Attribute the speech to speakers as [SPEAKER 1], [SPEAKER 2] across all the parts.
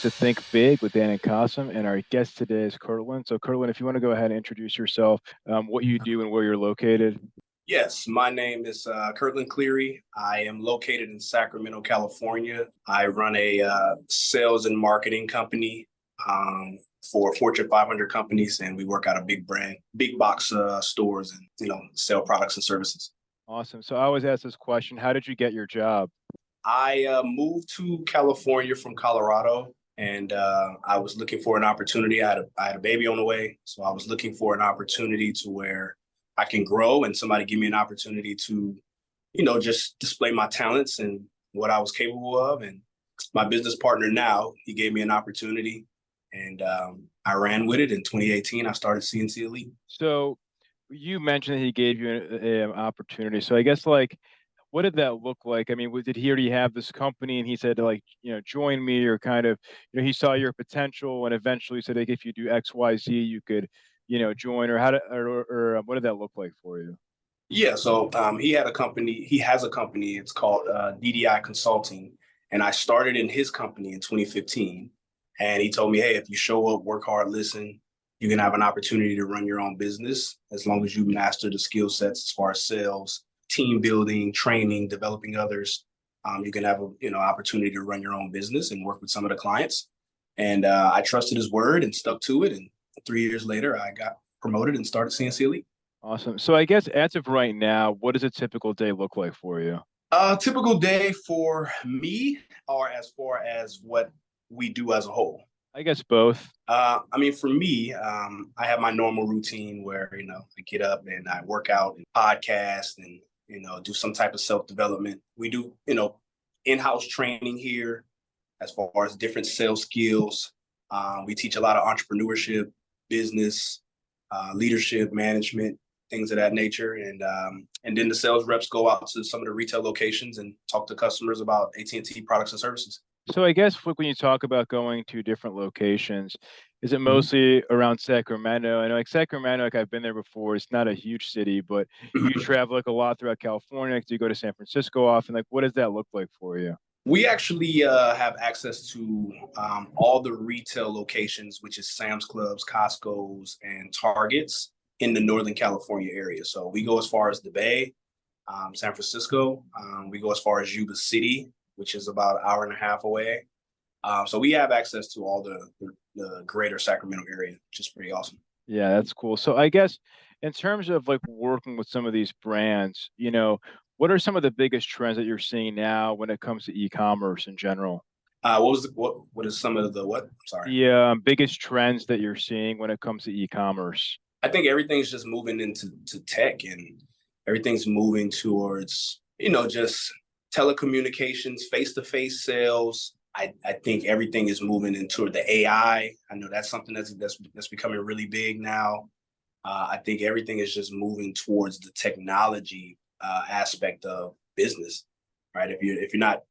[SPEAKER 1] to Think Big with Dan and Qasim, and our guest today is Curtland. So, Curtland, if you want to go ahead and introduce yourself, um, what you do, and where you're located.
[SPEAKER 2] Yes, my name is uh, Curtland Cleary. I am located in Sacramento, California. I run a uh, sales and marketing company um, for Fortune 500 companies, and we work out of big brand, big box uh, stores, and you know, sell products and services.
[SPEAKER 1] Awesome. So I always ask this question: How did you get your job?
[SPEAKER 2] I uh, moved to California from Colorado, and uh, I was looking for an opportunity. I had a, I had a baby on the way, so I was looking for an opportunity to where I can grow, and somebody give me an opportunity to, you know, just display my talents and what I was capable of. And my business partner now, he gave me an opportunity, and um, I ran with it. In 2018, I started C&C Elite.
[SPEAKER 1] So you mentioned he gave you an, an opportunity. So I guess like what did that look like? I mean, did he already have this company and he said like, you know, join me or kind of, you know, he saw your potential and eventually said, like, if you do X, Y, Z, you could, you know, join or how or, or, or um, what did that look like for you?
[SPEAKER 2] Yeah. So um, he had a company, he has a company, it's called uh, DDI Consulting. And I started in his company in 2015. And he told me, hey, if you show up, work hard, listen, you can have an opportunity to run your own business as long as you master the skill sets as far as sales, team building, training, developing others. Um, you can have a you know opportunity to run your own business and work with some of the clients. And uh, I trusted his word and stuck to it. And three years later, I got promoted and started C&C Elite.
[SPEAKER 1] Awesome. So I guess as of right now, what does a typical day look like for you?
[SPEAKER 2] A typical day for me, or as far as what we do as a whole.
[SPEAKER 1] I guess both.
[SPEAKER 2] Uh, I mean, for me, um, I have my normal routine where you know I get up and I work out and podcast and you know, do some type of self development. We do, you know, in house training here as far as different sales skills. Um, we teach a lot of entrepreneurship, business, uh, leadership, management, things of that nature. And um, and then the sales reps go out to some of the retail locations and talk to customers about AT and T products and services.
[SPEAKER 1] So I guess when you talk about going to different locations, is it
[SPEAKER 2] Mhm.
[SPEAKER 1] mostly around Sacramento? I know like Sacramento, like I've been there before. It's not a huge city, but you travel like a lot throughout California. Like, do you go to San Francisco often? Like, what does that look like for you?
[SPEAKER 2] We actually uh, have access to um, all the retail locations, which is Sam's Clubs, Costco's, and Targets in the Northern California area. So we go as far as the Bay, um, San Francisco. Um, we go as far as Yuba City, which is about an hour and a half away. Um, so we have access to all the, the, the greater Sacramento area, which is pretty awesome.
[SPEAKER 1] Yeah, that's cool. So I guess in terms of like working with some of these brands, you know, what are some of the biggest trends that you're seeing now when it comes to e-commerce in general?
[SPEAKER 2] Uh, what was the, what? What is some of the what? I'm sorry.
[SPEAKER 1] Yeah, um, biggest trends that you're seeing when it comes to e-commerce?
[SPEAKER 2] I think everything's just moving into to tech and everything's moving towards you know just telecommunications, face to face sales. I, I think everything is moving into the AI. I know that's something that's that's that's becoming really big now. Uh, I think everything is just moving towards the technology uh, aspect of business, right? If you're if you're not,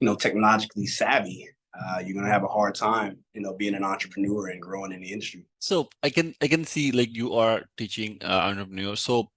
[SPEAKER 2] you know, technologically savvy, uh, you're gonna have a hard time, you know, being an entrepreneur and growing in the industry.
[SPEAKER 3] So I can I can see like you are teaching uh, entrepreneurs. So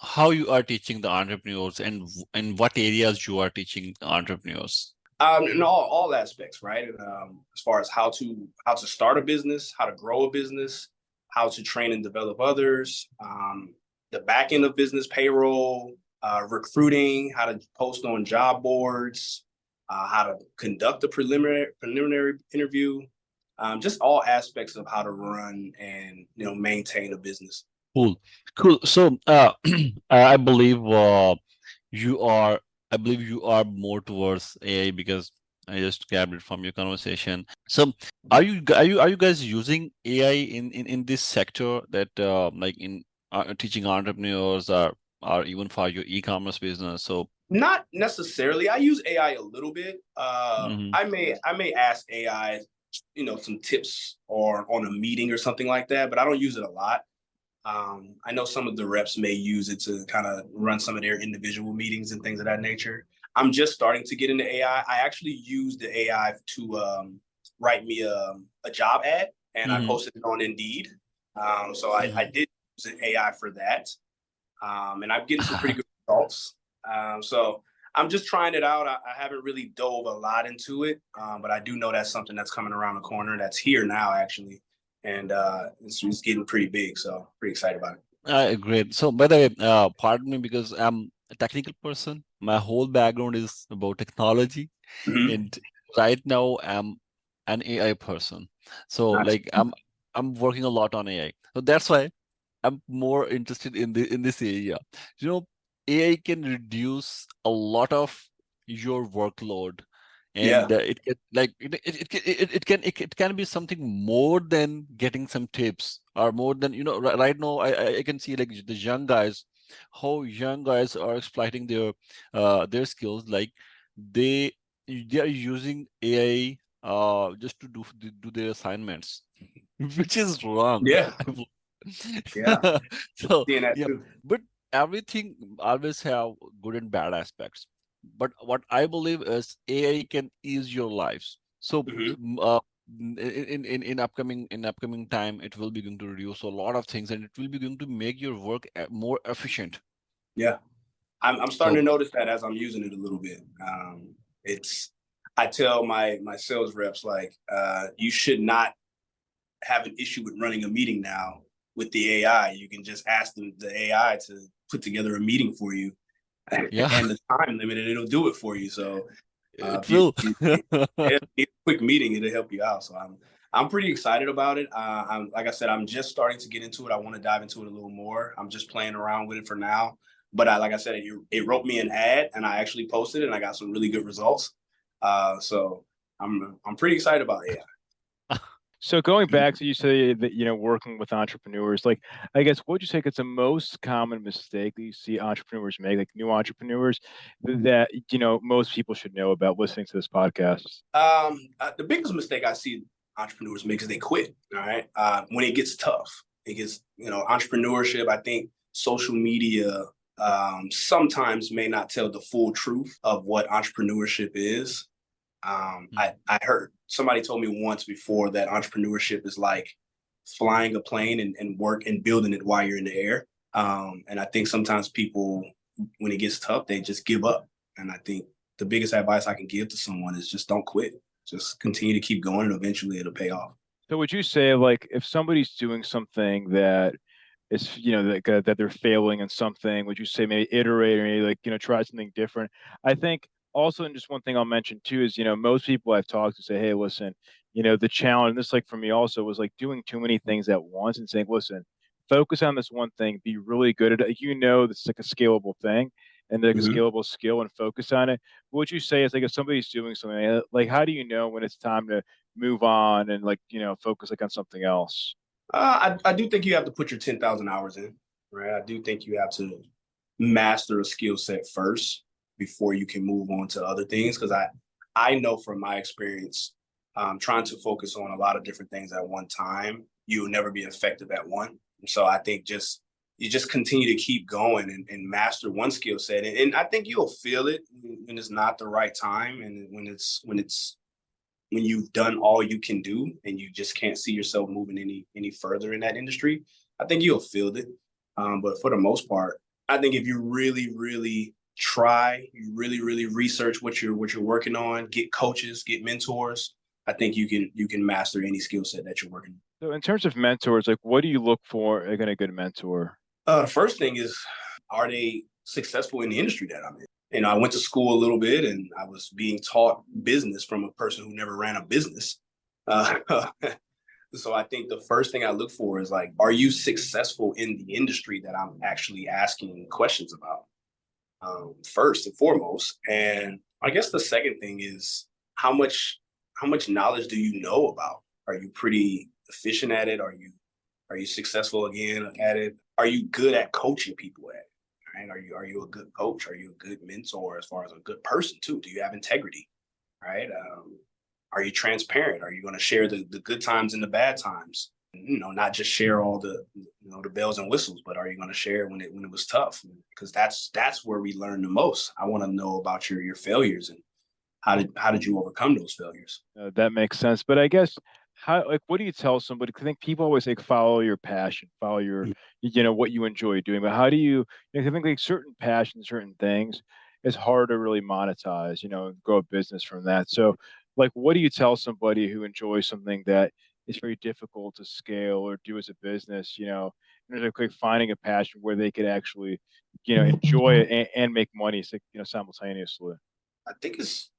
[SPEAKER 3] how you are teaching the entrepreneurs and in what areas you are teaching entrepreneurs?
[SPEAKER 2] Um, in all all aspects, right? Um, as far as how to how to start a business, how to grow a business, how to train and develop others, um, the back end of business, payroll, uh, recruiting, how to post on job boards, uh, how to conduct a preliminary preliminary interview, um, just all aspects of how to run and you know maintain a business.
[SPEAKER 3] Cool, cool. So uh, I believe uh, you are. I believe you are more towards AI because I just grabbed it from your conversation. So are you are you are you guys using AI in in, in this sector that uh, like in uh, teaching entrepreneurs or or even for your e-commerce business? So
[SPEAKER 2] Not necessarily. I use AI a little bit. Uh,
[SPEAKER 3] Mhm.
[SPEAKER 2] I may I may ask AI, you know, some tips or on a meeting or something like that, but I don't use it a lot. Um, I know some of the reps may use it to kind of run some of their individual meetings and things of that nature. I'm just starting to get into AI. I actually used the AI to um, write me a, a job ad, and I
[SPEAKER 3] Mhm.
[SPEAKER 2] posted it on Indeed. Um, so I, I did use an AI for that, um, and I'm getting some pretty good results. Um, so I'm just trying it out. I, I haven't really dove a lot into it, um, but I do know that's something that's coming around the corner. That's here now, actually, and uh, it's, it's getting pretty big. So pretty excited about it.
[SPEAKER 3] Uh, great. So, by the way, uh, pardon me because I'm a technical person. My whole background is about technology,
[SPEAKER 2] Mhm.
[SPEAKER 3] and right now I'm an AI person. So,
[SPEAKER 2] Nice.
[SPEAKER 3] like, I'm I'm working a lot on AI. So that's why I'm more interested in the in this area. You know, AI can reduce a lot of your workload,
[SPEAKER 2] Yeah.
[SPEAKER 3] uh, it can like it it, it, can- it, can it, it can be something more than getting some tips or more than you know right, right now I I- I can see like the young guys how young guys are exploiting their uh their skills like they they are using AI uh just to do do their assignments which is wrong
[SPEAKER 2] Yeah. Yeah.
[SPEAKER 3] so yeah but everything always have good and bad aspects but what i believe is ai can ease your lives so
[SPEAKER 2] Mhm.
[SPEAKER 3] mm, uh, in, in in in upcoming in upcoming time it will be going to reduce a lot of things and it will be going to make your work uh, more efficient
[SPEAKER 2] Yeah. I'm, I'm starting
[SPEAKER 3] So-
[SPEAKER 2] to notice that as I'm using it a little bit. Um, it's, I tell my my sales reps like, uh, you should not have an issue with running a meeting now with the AI. You can just ask the, the AI to put together a meeting for you,
[SPEAKER 3] Yeah.
[SPEAKER 2] and the time limit, and it'll do it for you. So Uh, you- if a quick meeting, it'll help you out. So I'm I'm pretty excited about it. Uh, I'm like I said, I'm just starting to get into it. I want to dive into it a little more. I'm just playing around with it for now. But I, like I said, it, it wrote me an ad, and I actually posted it, and I got some really good results. Uh, so I'm I'm pretty excited about it.
[SPEAKER 1] So going back to you say that you know working with entrepreneurs, like I guess what would you say is the most common mistake that you see entrepreneurs make, like new entrepreneurs, that you know most people should know about listening to this podcast?
[SPEAKER 2] Um, uh, the biggest mistake I see entrepreneurs make is they quit. All right, uh, when it gets tough, it gets you know entrepreneurship. I think social media um, sometimes may not tell the full truth of what entrepreneurship is. Um, I I heard somebody told me once before that entrepreneurship is like flying a plane and, and work and building it while you're in the air. Um, and I think sometimes people, when it gets tough, they just give up. And I think the biggest advice I can give to someone is just don't quit. Just continue to keep going, and eventually it'll pay off.
[SPEAKER 1] So would you say like if somebody's doing something that is you know that that they're failing in something, would you say maybe iterate or maybe like you know try something different? I think also and just one thing I'll mention too is you know most people I've talked to say hey listen you know the challenge and this like for me also was like doing too many things at once and saying listen focus on this one thing be really good at it you know this is like a scalable thing and like
[SPEAKER 2] Mhm.
[SPEAKER 1] a scalable skill and focus on it what would you say is like if somebody's doing something uh, like how do you know when it's time to move on and like you know focus like on something else
[SPEAKER 2] Uh, I, I do think you have to put your 10,000 hours in, right? I do think you have to master a skill set first before you can move on to other things. Cause I, I know from my experience, um, trying to focus on a lot of different things at one time, you'll never be effective at one. So I think just, you just continue to keep going and, and master one skill set. And, and I think you'll feel it when it's not the right time and when it's, when it's, when you've done all you can do and you just can't see yourself moving any any further in that industry, I think you'll feel it. Um, but for the most part, I think if you really, really try, you really, really research what you're what you're working on, get coaches, get mentors, I think you can you can master any skill set that you're working. on.
[SPEAKER 1] so in terms of mentors like what do you look for in a good mentor
[SPEAKER 2] Uh, the first thing is, are they successful in the industry that I'm in? You know, I went to school a little bit and I was being taught business from a person who never ran a business. Uh, so I think the first thing I look for is like, are you successful in the industry that I'm actually asking questions about? Um, first and foremost. And I guess the second thing is how much how much knowledge do you know about? Are you pretty efficient at it? Are you are you successful again at it? Are you good at coaching people at it? Right? Are you are you a good coach? Are you a good mentor as far as a good person too? Do you have integrity? Right? Um, are you transparent? Are you going to share the, the good times and the bad times? You know, not just share all the you know the bells and whistles, but are you going to share when it when it was tough? Because that's that's where we learn the most. I want to know about your your failures and how did how did you overcome those failures?
[SPEAKER 1] Uh, that makes sense. But I guess how like what do you tell somebody I think people always like follow your passion, follow your
[SPEAKER 2] Mm.
[SPEAKER 1] you know what you enjoy doing. But how do you? You know, I think like certain passions, certain things. it's hard to really monetize, you know, and grow a business from that. So, like, what do you tell somebody who enjoys something that is very difficult to scale or do as a business, you know, in terms of like finding a passion where they could actually, you know, mm-hmm. enjoy it and, and make money, so- you know, simultaneously?
[SPEAKER 2] I think it's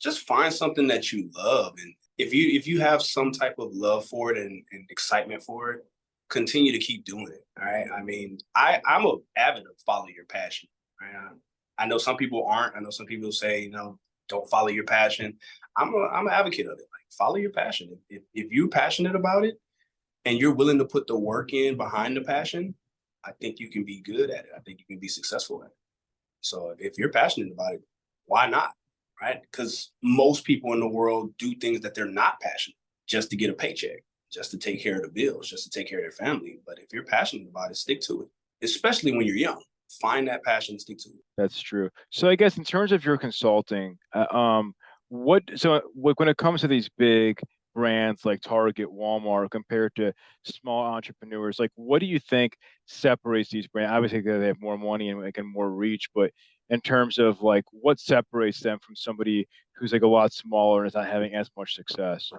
[SPEAKER 2] just find something that you love, and if you if you have some type of love for it and, and excitement for it, continue to keep doing it. All right. I mean, I I'm a avid of follow your passion. Right. I, I know some people aren't. I know some people say, you know, don't follow your passion. I'm a I'm an advocate of it. Follow your passion. If if you're passionate about it and you're willing to put the work in behind the passion, I think you can be good at it. I think you can be successful at it. So if you're passionate about it, why not? Right? Because most people in the world do things that they're not passionate just to get a paycheck, just to take care of the bills, just to take care of their family. But if you're passionate about it, stick to it. Especially when you're young. Find that passion, stick to it.
[SPEAKER 1] That's true. So I guess in terms of your consulting, uh, um, what so uh, like when it comes to these big brands like Target, Walmart, compared to small entrepreneurs, like what do you think separates these brands? Obviously, they have more money and like, and more reach, but in terms of like what separates them from somebody who's like a lot smaller and is not having as much success?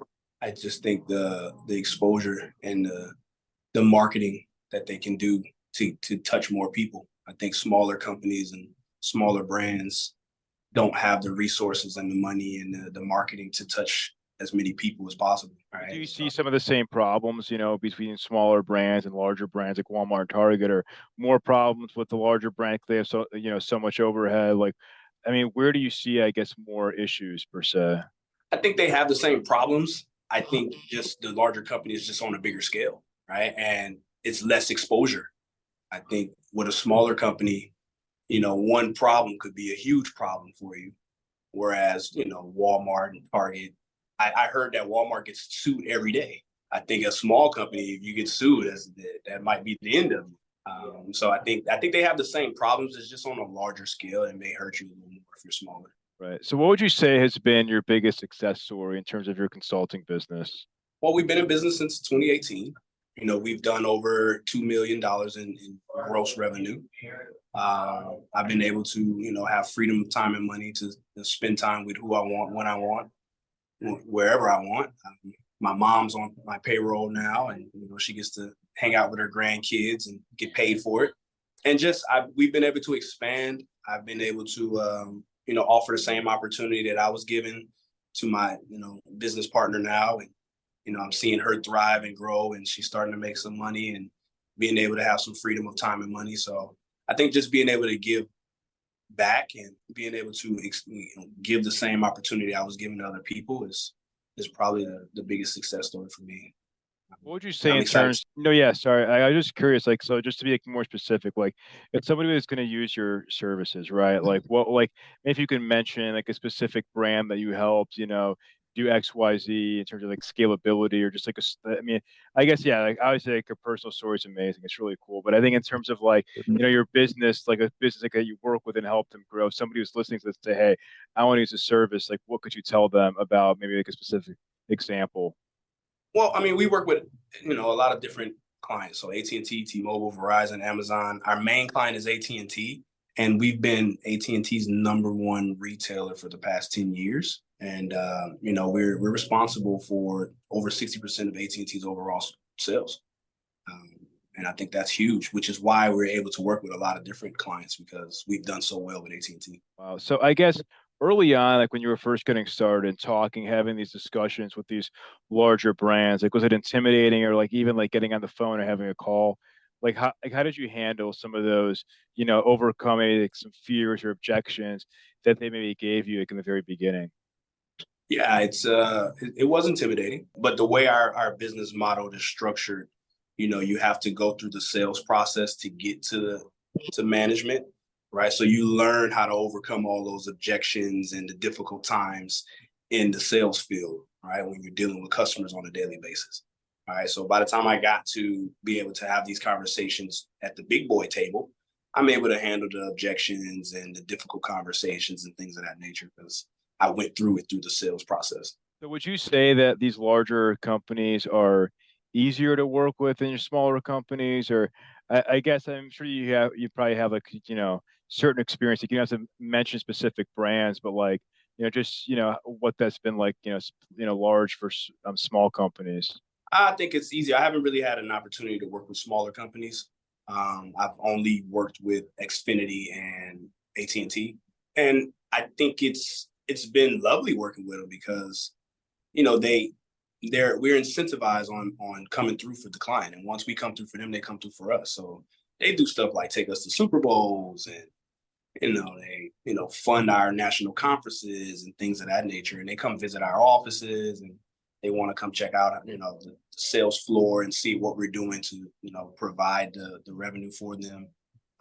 [SPEAKER 2] I just think the the exposure and the the marketing that they can do to to touch more people. I think smaller companies and smaller brands don't have the resources and the money and the, the marketing to touch as many people as possible. Right.
[SPEAKER 1] Do you see some of the same problems, you know, between smaller brands and larger brands like Walmart and Target, or more problems with the larger brand? They have so, you know, so much overhead. Like, I mean, where do you see, I guess, more issues per se?
[SPEAKER 2] I think they have the same problems. I think just the larger company is just on a bigger scale, right? And it's less exposure. I think with a smaller company, you know, one problem could be a huge problem for you. Whereas, you know, Walmart and Target, I, I heard that Walmart gets sued every day. I think a small company, if you get sued, that's, that, that might be the end of you. Um, so I think I think they have the same problems. It's just on a larger scale and may hurt you a little more if you're smaller.
[SPEAKER 1] Right. So, what would you say has been your biggest success story in terms of your consulting business?
[SPEAKER 2] Well, we've been in business since 2018. You know, we've done over two million dollars in, in gross revenue. Uh, I've been able to, you know, have freedom of time and money to, to spend time with who I want, when I want, wherever I want. Um, my mom's on my payroll now, and you know, she gets to hang out with her grandkids and get paid for it. And just, I, we've been able to expand. I've been able to, um, you know, offer the same opportunity that I was given to my, you know, business partner now, and you know, I'm seeing her thrive and grow and she's starting to make some money and being able to have some freedom of time and money. So I think just being able to give back and being able to you know, give the same opportunity I was giving to other people is is probably the, the biggest success story for me.
[SPEAKER 1] What would you say
[SPEAKER 2] I'm
[SPEAKER 1] in
[SPEAKER 2] excited.
[SPEAKER 1] terms? No, yeah, sorry. I, I was just curious. Like, so just to be like, more specific, like, if somebody was going to use your services, right? Like, what, like, if you can mention like a specific brand that you helped, you know, do X, Y, Z in terms of like scalability or just like a, I mean, I guess yeah. Like, obviously, like your personal story is amazing. It's really cool. But I think in terms of like, you know, mm-hmm. your business, like a business like that you work with and help them grow. If somebody who's listening to this say, hey, I want to use a service. Like, what could you tell them about maybe like a specific example?
[SPEAKER 2] Well, I mean, we work with you know a lot of different clients. So AT and T, T-Mobile, Verizon, Amazon. Our main client is AT and T, and we've been AT and T's number one retailer for the past ten years. And uh, you know, we're we're responsible for over sixty percent of AT and T's overall sales. Um, and I think that's huge, which is why we're able to work with a lot of different clients because we've done so well with AT and T.
[SPEAKER 1] Wow. So I guess early on, like when you were first getting started and talking, having these discussions with these larger brands, like was it intimidating or like even like getting on the phone or having a call? Like how like how did you handle some of those, you know, overcoming like some fears or objections that they maybe gave you like in the very beginning?
[SPEAKER 2] Yeah, it's uh it, it was intimidating, but the way our our business model is structured, you know, you have to go through the sales process to get to to management, right? So you learn how to overcome all those objections and the difficult times in the sales field, right? When you're dealing with customers on a daily basis. All right. So by the time I got to be able to have these conversations at the big boy table, I'm able to handle the objections and the difficult conversations and things of that nature because I went through it through the sales process.
[SPEAKER 1] So would you say that these larger companies are easier to work with than your smaller companies? Or I, I guess I'm sure you have you probably have like you know certain experience. You can have to mention specific brands, but like you know just you know what that's been like you know you know large for um, small companies.
[SPEAKER 2] I think it's easy. I haven't really had an opportunity to work with smaller companies. Um, I've only worked with Xfinity and AT and T, and I think it's it's been lovely working with them because you know they they're we're incentivized on on coming through for the client, and once we come through for them, they come through for us. So they do stuff like take us to Super Bowls and you know they you know fund our national conferences and things of that nature, and they come visit our offices and they want to come check out you know the sales floor and see what we're doing to you know provide the, the revenue for them.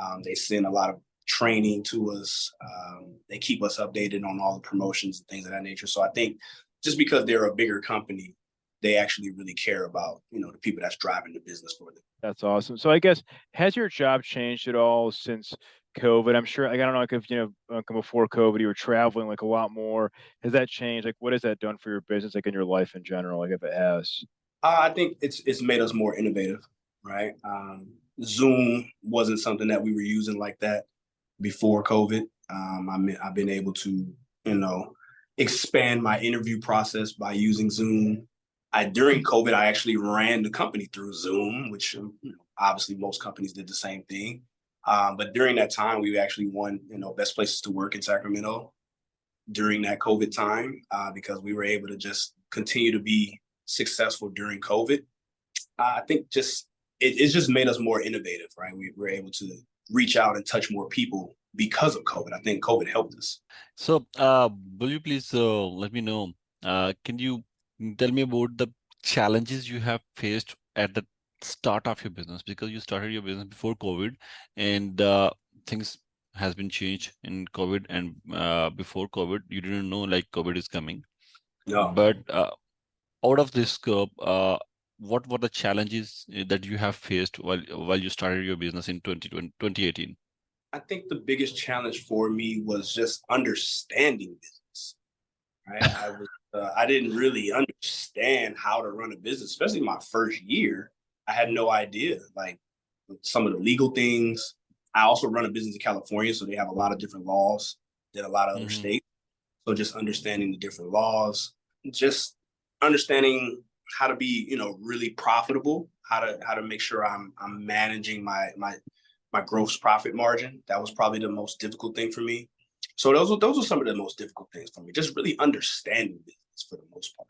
[SPEAKER 2] Um, they send a lot of training to us. Um, they keep us updated on all the promotions and things of that nature. So I think just because they're a bigger company, they actually really care about you know the people that's driving the business for them.
[SPEAKER 1] That's awesome. So I guess has your job changed at all since COVID? I'm sure. Like, I don't know like if you know before COVID you were traveling like a lot more. Has that changed? Like what has that done for your business, like in your life in general? Like if it has.
[SPEAKER 2] Uh, I think it's it's made us more innovative, right? Um, Zoom wasn't something that we were using like that before COVID. Um, I mean, I've been able to, you know, expand my interview process by using Zoom. I during COVID, I actually ran the company through Zoom, which um, you know, obviously most companies did the same thing. Um, but during that time, we actually won, you know, best places to work in Sacramento during that COVID time uh, because we were able to just continue to be successful during COVID. Uh, I think just it, it's just made us more innovative, right? We were able to reach out and touch more people because of COVID. I think COVID helped us.
[SPEAKER 3] So, uh, will you please uh, let me know? Uh, can you tell me about the challenges you have faced at the start of your business? Because you started your business before COVID, and uh, things has been changed in COVID, and uh, before COVID, you didn't know like COVID is coming.
[SPEAKER 2] Yeah.
[SPEAKER 3] but uh, out of this scope, uh, what were the challenges eh, that you have faced while while you started your business in 2020, 2018?
[SPEAKER 2] I think the biggest challenge for me was just understanding business. Right, I was uh, I didn't really understand how to run a business, especially my first year. I had no idea like some of the legal things. I also run a business in California, so they have a lot of different laws than a lot of other mm-hmm. states. So just understanding the different laws, just understanding how to be you know really profitable how to how to make sure i'm i'm managing my my my gross profit margin. That was probably the most difficult thing for me. So those were those were some of the most difficult things for me just really understanding business for the most part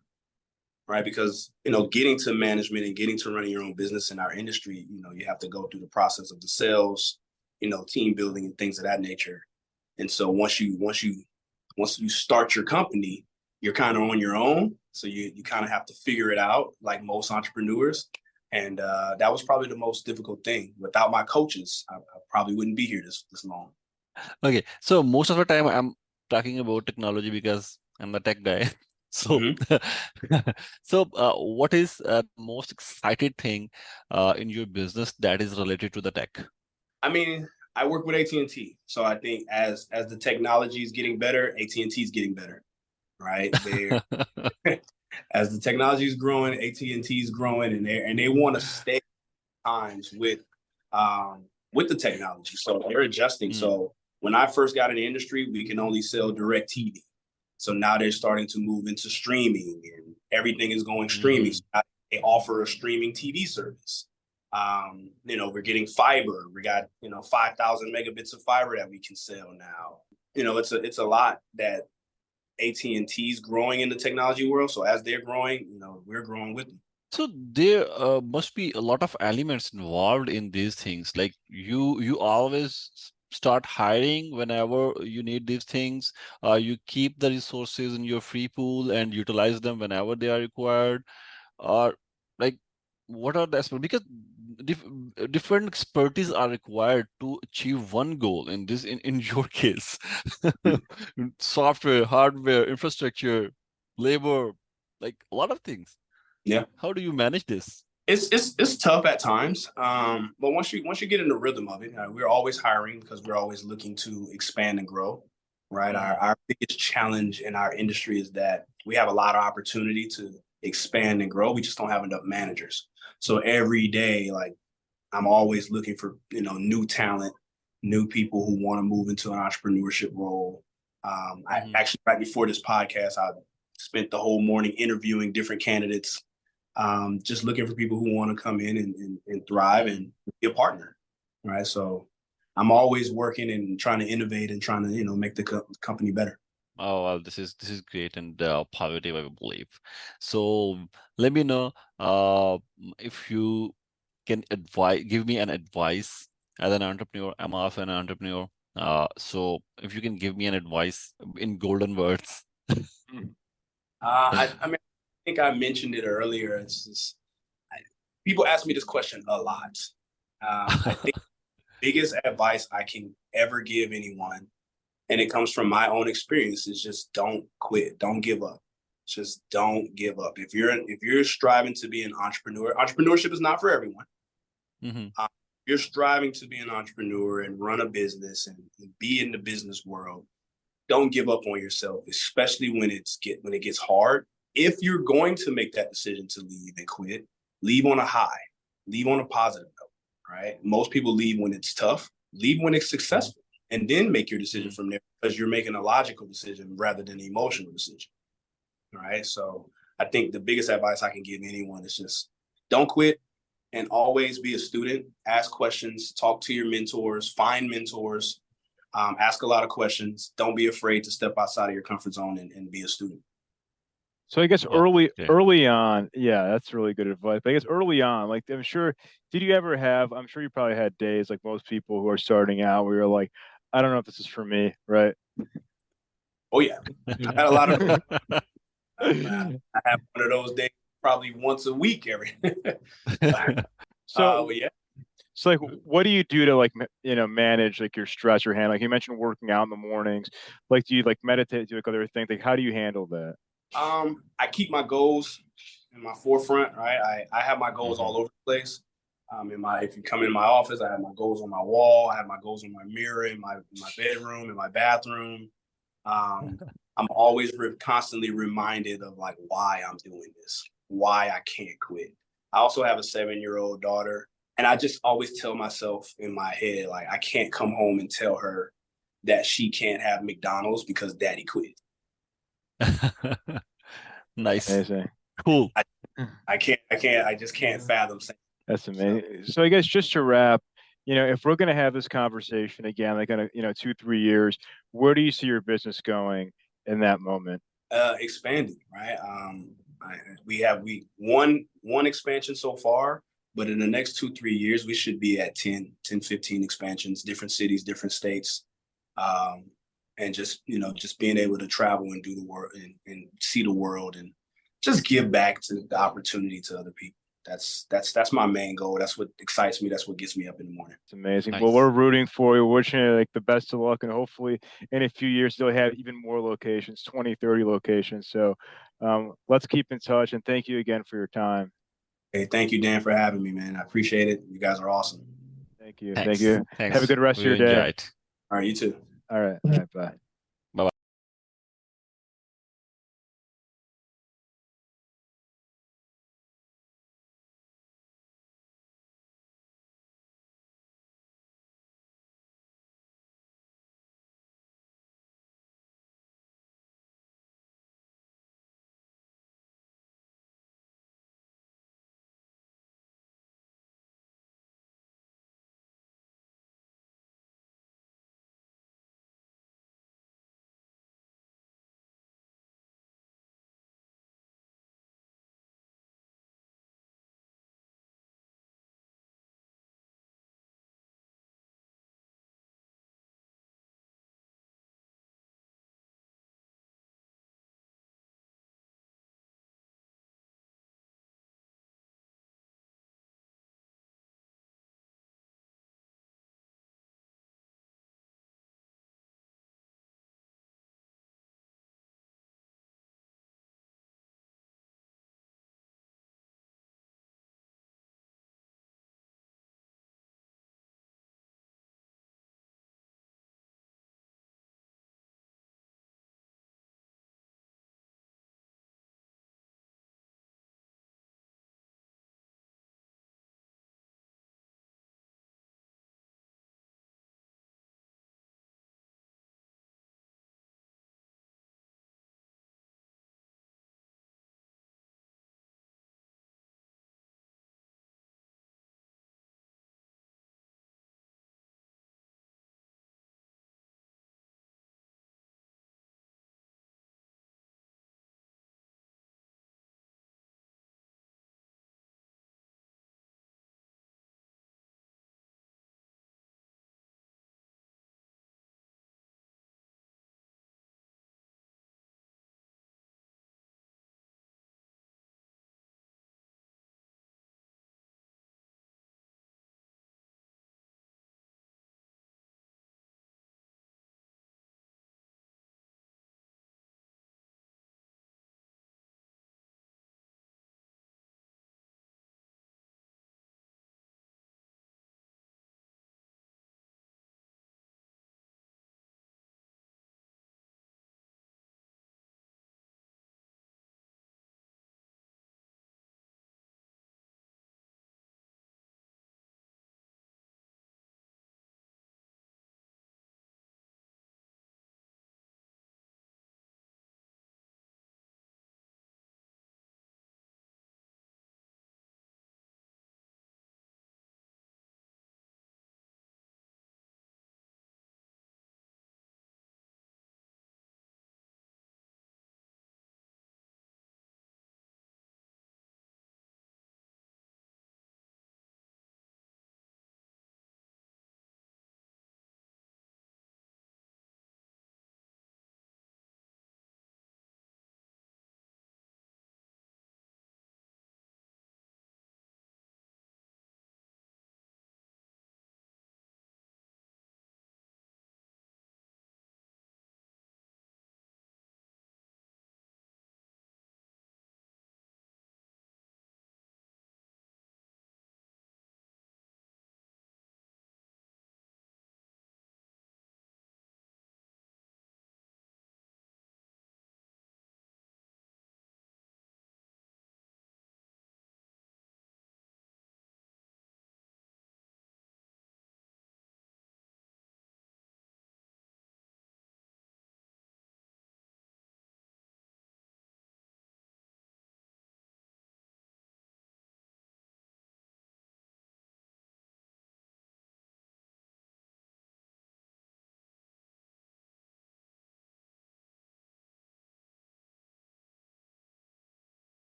[SPEAKER 2] right? Because you know getting to management and getting to running your own business in our industry you know you have to go through the process of the sales you know team building and things of that nature. And so once you once you once you start your company you're kind of on your own. So you you kind of have to figure it out, like most entrepreneurs. And uh, that was probably the most difficult thing. Without my coaches, I, I probably wouldn't be here this this long.
[SPEAKER 3] Okay, so most of the time I'm talking about technology because I'm a tech guy. So, mm-hmm. so uh, what is uh, most excited thing uh, in your business that is related to the tech?
[SPEAKER 2] I mean, I work with AT and T, so I think as as the technology is getting better, AT and T is getting better right? There. As the technology is growing, AT and T is growing, and they and they want to stay times with um, with the technology. So they're adjusting. Mm. So when I first got in the industry, we can only sell DirecTV. So now they're starting to move into streaming, and everything is going streaming. Mm. So they offer a streaming TV service. Um, you know, we're getting fiber. We got you know five thousand megabits of fiber that we can sell now. You know, it's a it's a lot that AT&T's growing in the technology world. So as they're growing, you know, we're growing with them.
[SPEAKER 3] So there uh, must be a lot of elements involved in these things. Like you, you always start hiring whenever you need these things. Uh, you keep the resources in your free pool and utilize them whenever they are required. Or like, what are the? Because dif- different expertise are required to achieve one goal in this in, in your case. Software hardware infrastructure labor like a lot of things.
[SPEAKER 2] Yeah.
[SPEAKER 3] How do you manage this?
[SPEAKER 2] It's it's it's tough at times um but once you once you get in the rhythm of it uh, we're always hiring because we're always looking to expand and grow right? Our, our biggest challenge in our industry is that we have a lot of opportunity to expand and grow. We just don't have enough managers so every day, like I'm always looking for you know new talent, new people who want to move into an entrepreneurship role. Um, I
[SPEAKER 3] Mhm.
[SPEAKER 2] actually right before this podcast, I spent the whole morning interviewing different candidates, um, just looking for people who want to come in and, and, and thrive and be a partner. Right. So I'm always working and trying to innovate and trying to, you know, make the co- company better.
[SPEAKER 3] Oh well, this is this is great and uh, positive, I believe. So let me know uh, if you can advise, give me an advice as an entrepreneur. I'm also an entrepreneur. Uh, so if you can give me an advice in golden words.
[SPEAKER 2] Uh, I, I mean, I think I mentioned it earlier. It's just, I, people ask me this question a lot. Um, I think biggest advice I can ever give anyone, and it comes from my own experience, is just don't quit, don't give up. Just don't give up. If you're if you're striving to be an entrepreneur, entrepreneurship is not for everyone.
[SPEAKER 3] Mhm.
[SPEAKER 2] you're striving to be an entrepreneur and run a business and, and be in the business world, don't give up on yourself, especially when it's get when it gets hard. If you're going to make that decision to leave and quit, leave on a high, leave on a positive note, right? Most people leave when it's tough, leave when it's successful, and then make your decision from there because you're making a logical decision rather than an emotional decision. Right. So I think the biggest advice I can give anyone is just don't quit, and always be a student. Ask questions, talk to your mentors, find mentors, um, ask a lot of questions. Don't be afraid to step outside of your comfort zone and, and be a student.
[SPEAKER 1] So I guess
[SPEAKER 3] Well,
[SPEAKER 1] early
[SPEAKER 3] okay.
[SPEAKER 1] early on, yeah, that's really good advice. But I guess early on, like I'm sure, did you ever have? I'm sure you probably had days like most people who are starting out where you're like, I don't know if this is for me, right?
[SPEAKER 2] Oh yeah, I had a lot of. I have one of those days probably once a week every.
[SPEAKER 1] So
[SPEAKER 2] uh, yeah,
[SPEAKER 1] So like, what do you do to like, you know, manage like your stress or handle? Like you mentioned working out in the mornings. Like, do you like meditate? Do like other things? Like, how do you handle that?
[SPEAKER 2] um, I keep my goals in my forefront. Right, I I have my goals all over the place. Um, in my if you come in my office, I have my goals on my wall. I have my goals on my mirror in my in my bedroom, in my bathroom. Um, I'm always re- constantly reminded of like why I'm doing this, why I can't quit. I also have a seven year old daughter, and I just always tell myself in my head like I can't come home and tell her that she can't have McDonald's because Daddy quit.
[SPEAKER 3] nice,
[SPEAKER 1] Amazing.
[SPEAKER 3] cool.
[SPEAKER 2] I can't. I can't. I just can't fathom saying.
[SPEAKER 1] That's amazing. So I guess just to wrap, you know, if we're gonna have this conversation again, like in a, you know, two, three years, where do you see your business going in that moment?
[SPEAKER 2] uh expanding right um I, we have we one one expansion so far but in the next two three years we should be at 10 10 15 expansions different cities different states um and just you know just being able to travel and do the work and, and see the world and just give back to the opportunity to other people that's that's that's my main goal that's what excites me that's what gets me up in the morning
[SPEAKER 1] It's amazing. Well, we're rooting for you. Wishing you like the best of luck, and hopefully in a few years they'll have even more locations, 20, 30 locations. So um, let's keep in touch, and thank you again for your time.
[SPEAKER 2] hey thank you dan for having me man i appreciate it you guys are awesome
[SPEAKER 1] Thank you.
[SPEAKER 3] Thanks.
[SPEAKER 1] Thank you.
[SPEAKER 3] Thanks.
[SPEAKER 1] Have a good rest of your day.
[SPEAKER 3] enjoyed.
[SPEAKER 2] all right you too
[SPEAKER 1] All right. All right. Bye.